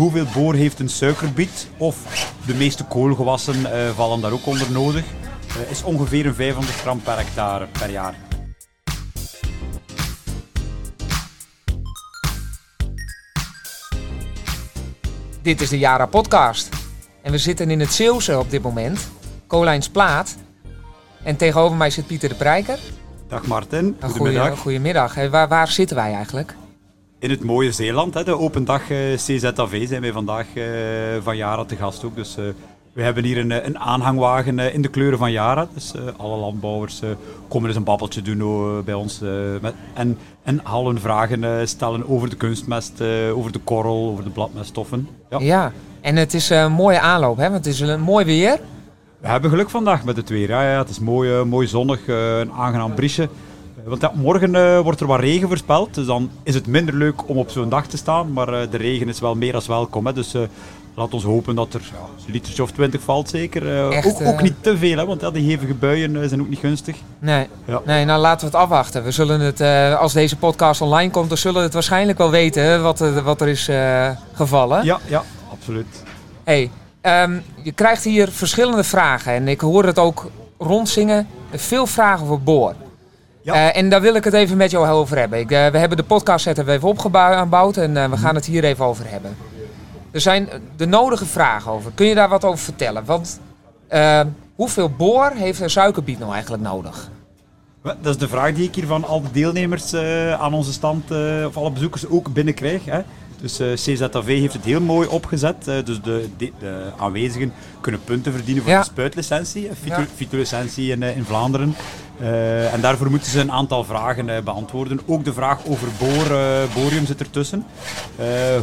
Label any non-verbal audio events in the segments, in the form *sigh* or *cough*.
hoeveel boor heeft een suikerbiet? Of de meeste koolgewassen eh, vallen daar ook onder nodig. Eh, is ongeveer een 500 gram per hectare per jaar. Dit is de Jara podcast. En we zitten in het Zeeuwse op dit moment. Colijns Plaat. En tegenover mij zit Pieter de Prijker. Dag Martin, goedemiddag. Goedemiddag. Hey, waar, waar zitten wij eigenlijk? In het mooie Zeeland, hè, de open dag eh, CZAV, zijn wij vandaag eh, van Jara te gast ook. Dus eh, we hebben hier een, een aanhangwagen in de kleuren van Jara. Dus alle landbouwers komen eens een babbeltje doen oh, bij ons. met, en, en al hun vragen stellen over de kunstmest, over de korrel, over de bladmeststoffen. Ja. Ja. En het is een mooie aanloop, hè? Want het is een mooi weer. We hebben geluk vandaag met het weer. Ja, ja, het is mooi, mooi zonnig, een aangenaam briesje. Eh, Want ja, morgen eh, wordt er wat regen voorspeld, dus dan is het minder leuk om op zo'n dag te staan. Maar eh, de regen is wel meer als welkom. Hè. Dus eh, laat ons hopen dat er ja, een litertje of twintig valt zeker. Eh, Echt, ook, ook niet te veel, hè, want ja, die hevige buien zijn ook niet gunstig. Nee. Ja. nee, nou laten we het afwachten. We zullen het, eh, als deze podcast online komt, dan zullen we het waarschijnlijk wel weten hè, wat, er- wat er is eh, gevallen. Ja, ja, absoluut. Hey, ehm, je krijgt hier verschillende vragen en ik hoor het ook rondzingen. Veel vragen over boor. Ja. Eh, en daar wil ik het even met jou over hebben. Ik, eh, we hebben de podcast set even opgebouwd en eh, we gaan het hier even over hebben. Er zijn de nodige vragen over. Kun je daar wat over vertellen? Want hoeveel boor heeft een suikerbiet nou eigenlijk nodig? Dat is de vraag die ik hier van al de deelnemers aan onze stand, of alle bezoekers ook binnenkrijg. Hè. Dus eh, CZAV heeft het heel mooi opgezet. eh, dus de, de, de aanwezigen kunnen punten verdienen voor Ja. de spuitlicentie, eh, fyto, Ja. in, in Vlaanderen. En daarvoor moeten ze een aantal vragen beantwoorden. Ook de vraag over boor, borium zit ertussen.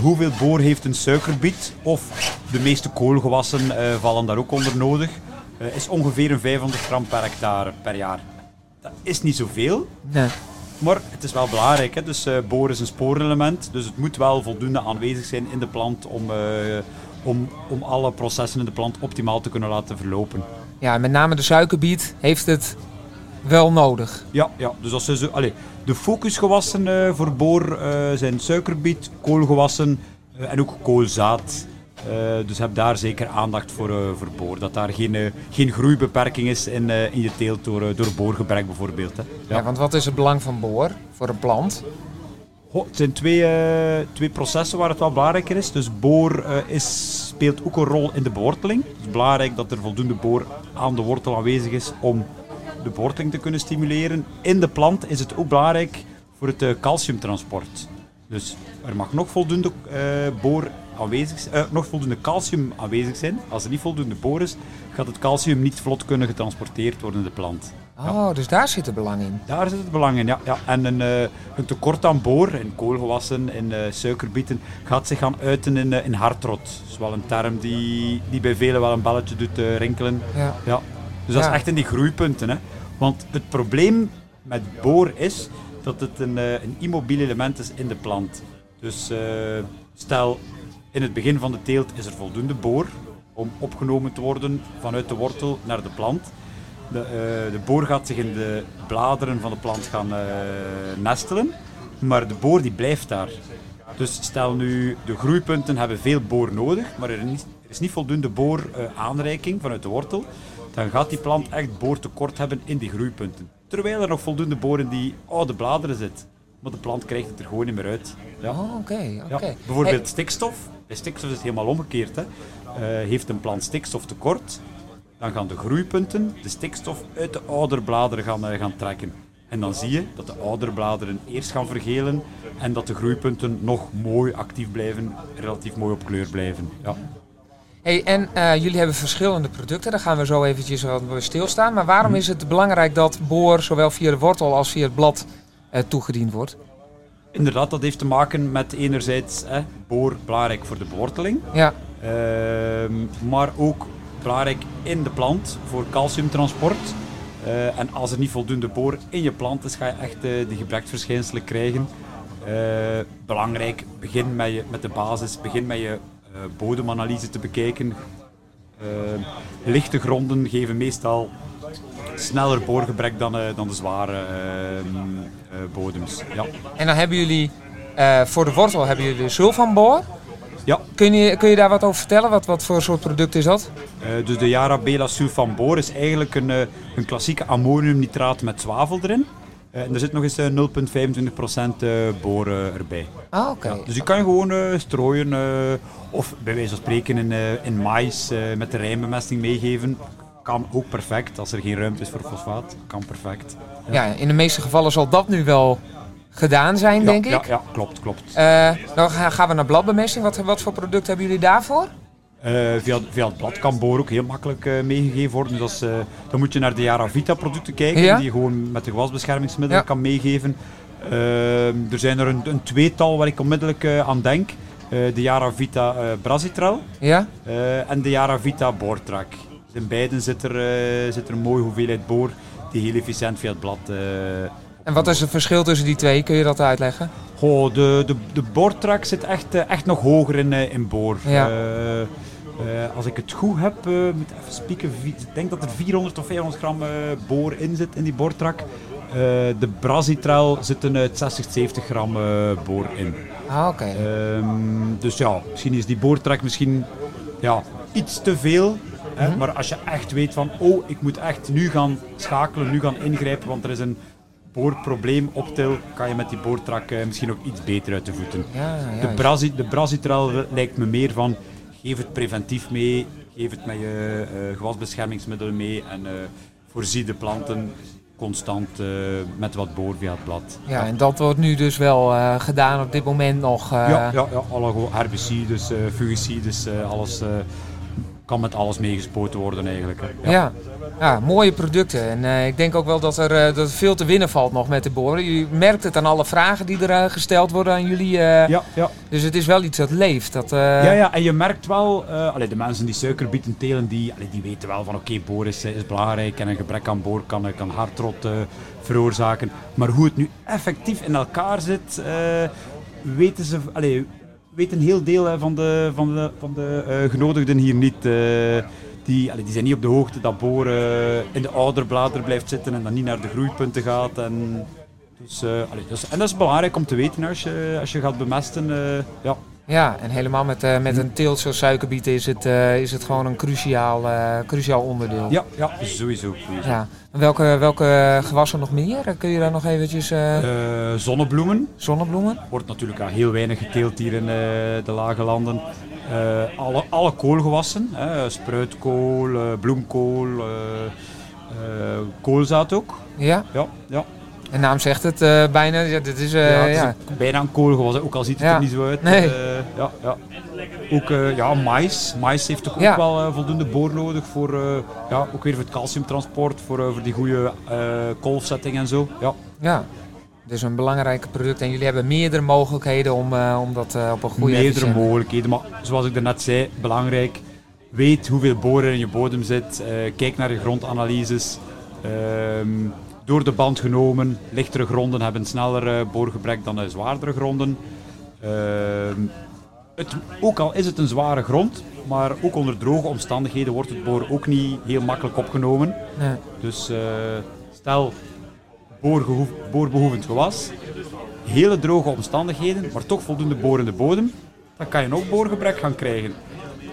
Hoeveel boor heeft een suikerbiet? Of de meeste koolgewassen vallen daar ook onder nodig. Is ongeveer een 500 gram per hectare per jaar. Dat is niet zoveel, Nee. Maar het is wel belangrijk. Hè? Dus eh boor is een spoorelement, dus het moet wel voldoende aanwezig zijn in de plant om, eh, om, om alle processen in de plant optimaal te kunnen laten verlopen. Ja, met name de suikerbiet heeft het wel nodig. Ja, ja dus als ze zo, allee, de focusgewassen eh, voor boor zijn suikerbiet, koolgewassen en ook koolzaad. Eh, dus heb daar zeker aandacht voor, eh, voor boor. Dat daar geen, eh, geen groeibeperking is in, in je teelt door, door boorgebrek bijvoorbeeld. Hè. Ja. want wat is het belang van boor voor een plant? Goh, het zijn twee, twee processen waar het wel belangrijker is. Dus boor is, speelt ook een rol in de beworteling. Het is belangrijk dat er voldoende boor aan de wortel aanwezig is om de beworteling te kunnen stimuleren. In de plant is het ook belangrijk voor het calciumtransport. Dus er mag nog voldoende boor aanwezig eh, nog voldoende calcium aanwezig zijn. Als er niet voldoende boor is, gaat het calcium niet vlot kunnen getransporteerd worden in de plant. Oh, dus daar zit het belang in. Daar zit het belang in, ja. ja. En een, eh, een tekort aan boor in koolgewassen, in eh, suikerbieten, gaat zich gaan uiten in, in hartrot. Dat is wel een term die, die bij velen wel een belletje doet rinkelen. Ja. Ja. Dus dat Ja. is echt in die groeipunten. Hè. Want het probleem met boor is dat het een, een immobiel element is in de plant. Dus stel, in het begin van de teelt is er voldoende boor om opgenomen te worden vanuit de wortel naar de plant. De, eh, de boor gaat zich in de bladeren van de plant gaan eh, nestelen, maar de boor die blijft daar. Dus stel nu, de groeipunten hebben veel boor nodig, maar er is niet, er is niet voldoende booraanreiking vanuit de wortel, dan gaat die plant echt boortekort hebben in die groeipunten. Terwijl er nog voldoende boor in die oude bladeren zit. Maar de plant krijgt het er gewoon niet meer uit. Ja. Oh, oké. Ja, bijvoorbeeld stikstof. Bij stikstof is het helemaal omgekeerd. Hè. Eh, heeft een plant stikstoftekort, dan gaan de groeipunten de stikstof uit de ouderbladeren gaan, eh, gaan trekken. En dan zie je dat de ouderbladeren eerst gaan vergelen en dat de groeipunten nog mooi actief blijven, relatief mooi op kleur blijven. Ja. Hey, en eh, jullie hebben verschillende producten, daar gaan we zo eventjes stilstaan. Maar waarom is het belangrijk dat boor zowel via de wortel als via het blad toegediend wordt? Inderdaad, dat heeft te maken met enerzijds hè, boor belangrijk voor de beworteling, Ja, Ehm, maar ook belangrijk in de plant voor calciumtransport. Eh, en als er niet voldoende boor in je plant is, ga je echt eh, die gebreksverschijnselen krijgen. Eh, belangrijk, begin met, je, met de basis, begin met je bodemanalyse te bekijken. Eh, lichte gronden geven meestal sneller boorgebrek dan, eh, dan de zware ehm, eh, bodems. Ja. en dan hebben jullie eh, voor de wortel hebben jullie sulfanboor. Ja. Kun je, kun je daar wat over vertellen? Wat, wat voor soort product is dat? Dus de Yara Bela Sulfan Boor is eigenlijk een, een klassieke ammoniumnitraat met zwavel erin. En er zit nog eens eh, 0,25% eh, boor eh, erbij. Ah, oké. Dus je kan gewoon strooien of bij wijze van spreken in, in mais met de rijmbemesting meegeven. Kan ook perfect als er geen ruimte is voor fosfaat. Kan perfect. Ja, in de meeste gevallen zal dat nu wel gedaan zijn, Ja, denk ja, ik. ja, klopt, klopt. Eh, dan ga- gaan we naar bladbemesting. Wat, wat voor product hebben jullie daarvoor? Eh, via, via het blad kan boor ook heel makkelijk eh, meegegeven worden. Dus, dan moet je naar de Yara Vita producten kijken, Ja. die je gewoon met de gewasbeschermingsmiddelen Ja. kan meegeven. Er zijn er een, een tweetal waar ik onmiddellijk aan denk. De Yara Vita eh Brasitrel Ja? en de Yara Vita Boortrak. In beiden zit er, eh, zit er een mooie hoeveelheid boor die heel efficiënt via het blad... eh, En wat is het verschil tussen die twee? Kun je dat uitleggen? Goh, de, de, de boortrak zit echt, eh, echt nog hoger in, in boor. Ja. Als ik het goed heb, eh, moet even spieken, ik denk dat er 400 of 500 gram boor in zit in die boortrak. De Brasitrel zit een eh, 60, 70 gram boor in. Ah, oké. Ehm, dus ja, misschien is die boortrak misschien ja, iets te veel. Hè? Mhm. Maar als je echt weet van, oh, ik moet echt nu gaan schakelen, nu gaan ingrijpen, want er is een boorprobleem op til, kan je met die boortrak eh, misschien ook iets beter uit de voeten. ja, De, ja. Brasi, de Brasitrel lijkt me meer van, geef het preventief mee, geef het met je eh, gewasbeschermingsmiddelen mee en eh, voorzie de planten constant met wat boor via het blad. ja, en dat wordt nu dus wel gedaan op dit moment nog. Ja, ja, ja alle herbicides, fungicides, alles kan met alles meegespoten worden eigenlijk. hè. Ja. Ja, mooie producten. En eh, ik denk ook wel dat er, eh, dat er veel te winnen valt nog met de boren. Je merkt het aan alle vragen die er eh, gesteld worden aan jullie. Ja, ja. Dus het is wel iets dat leeft. Dat, ja, ja, en je merkt wel, allee, de mensen die suikerbieten telen, die, allee, die weten wel van oké, boor is, is belangrijk en een gebrek aan boor kan, kan hartrot veroorzaken. Maar hoe het nu effectief in elkaar zit, weten ze, allee, weet een heel deel van de, van de, van de eh, genodigden hier niet. eh, die, allee, die zijn niet op de hoogte dat boor eh, in de ouderbladeren blijft zitten en dan niet naar de groeipunten gaat. En, dus, eh, allee, dus, en dat is belangrijk om te weten als je, als je gaat bemesten. ja. Ja, en helemaal met, eh, met een teelt zoals suikerbieten is het, eh, is het gewoon een cruciaal, eh, cruciaal onderdeel. Ja, ja, sowieso. sowieso. Ja. En welke, welke gewassen nog meer? Kun je daar nog eventjes... eh, Eh, zonnebloemen zonnebloemen? wordt natuurlijk ja, heel weinig geteeld hier in eh, de lage landen. Eh, alle, alle koolgewassen, hè, spruitkool, eh, bloemkool, eh, eh, koolzaad ook. Ja, Ja, ja. De naam zegt het eh, bijna. Ja, dit is, eh, ja, het is ja. bijna een koolgewas, hè, ook al ziet het Ja. er niet zo uit. Nee. Eh, ja, ja. Ook ja, mais. Mais heeft toch ook wel voldoende boor nodig voor, ja, ook weer voor het calciumtransport, voor, voor die goede kolfzetting en zo. Ja. ja. Dus een belangrijk product. En jullie hebben meerdere mogelijkheden om, om dat op een goede meerdere mogelijkheden. Maar zoals ik daarnet zei, belangrijk. Weet hoeveel boor er in je bodem zit. kijk naar je grondanalyses. Ehm, door de band genomen, lichtere gronden hebben sneller eh, boorgebrek dan eh, zwaardere gronden. Ehm, het, ook al is het een zware grond, maar ook onder droge omstandigheden wordt het boor ook niet heel makkelijk opgenomen. Nee. Dus eh, stel boorbehoevend gewas, hele droge omstandigheden, maar toch voldoende boor in de bodem, dan kan je ook boorgebrek gaan krijgen.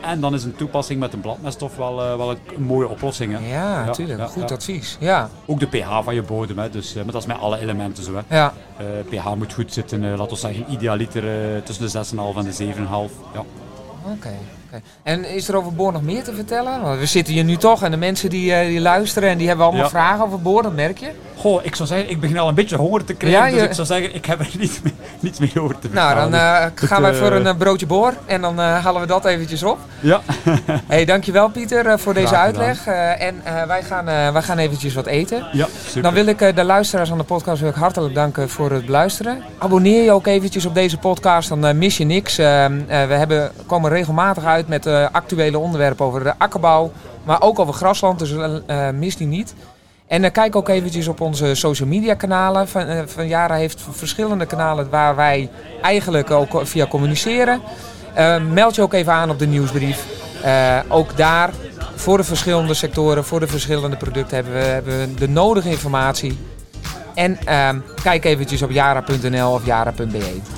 En dan is een toepassing met een bladmeststof wel, eh, wel een, mooie oplossing. Hè. Ja, natuurlijk. ja, Goed ja. advies. Ja, Ook de pH van je bodem, hè. Dus, eh, maar dat is met alle elementen zo. Hè. ja. Eh, pH moet goed zitten, laten we zeggen idealiter tussen de 6,5 en de 7,5. Ja. Oké. oké. En is er over boor nog meer te vertellen? Want we zitten hier nu toch en de mensen die, eh, die luisteren en die hebben allemaal Ja. vragen over boor, dat merk je. Goh, ik zou zeggen, ik begin al een beetje honger te krijgen, Ja, dus ik zou zeggen, ik heb er *laughs* niets meer, niets meer over te Nou, vertellen. dan eh, gaan wij voor een eh, broodje boor en dan halen we dat eventjes op. Ja. *laughs* hey, dankjewel Pieter voor deze uitleg. En wij, gaan, wij gaan eventjes wat eten. ja, super. Dan wil ik de luisteraars aan de podcast wil ik hartelijk danken voor het beluisteren. Abonneer je ook eventjes op deze podcast, dan mis je niks. Eh, eh, we hebben, komen regelmatig uit met eh, actuele onderwerpen over de akkerbouw, maar ook over grasland, dus eh, eh, mis die niet. En kijk ook eventjes op onze social media kanalen. Van, Jara heeft verschillende kanalen waar wij eigenlijk ook via communiceren. Meld je ook even aan op de nieuwsbrief. Ook daar, voor de verschillende sectoren, voor de verschillende producten, hebben we, hebben de nodige informatie. En ehm, kijk eventjes op jara.nl of jara.be.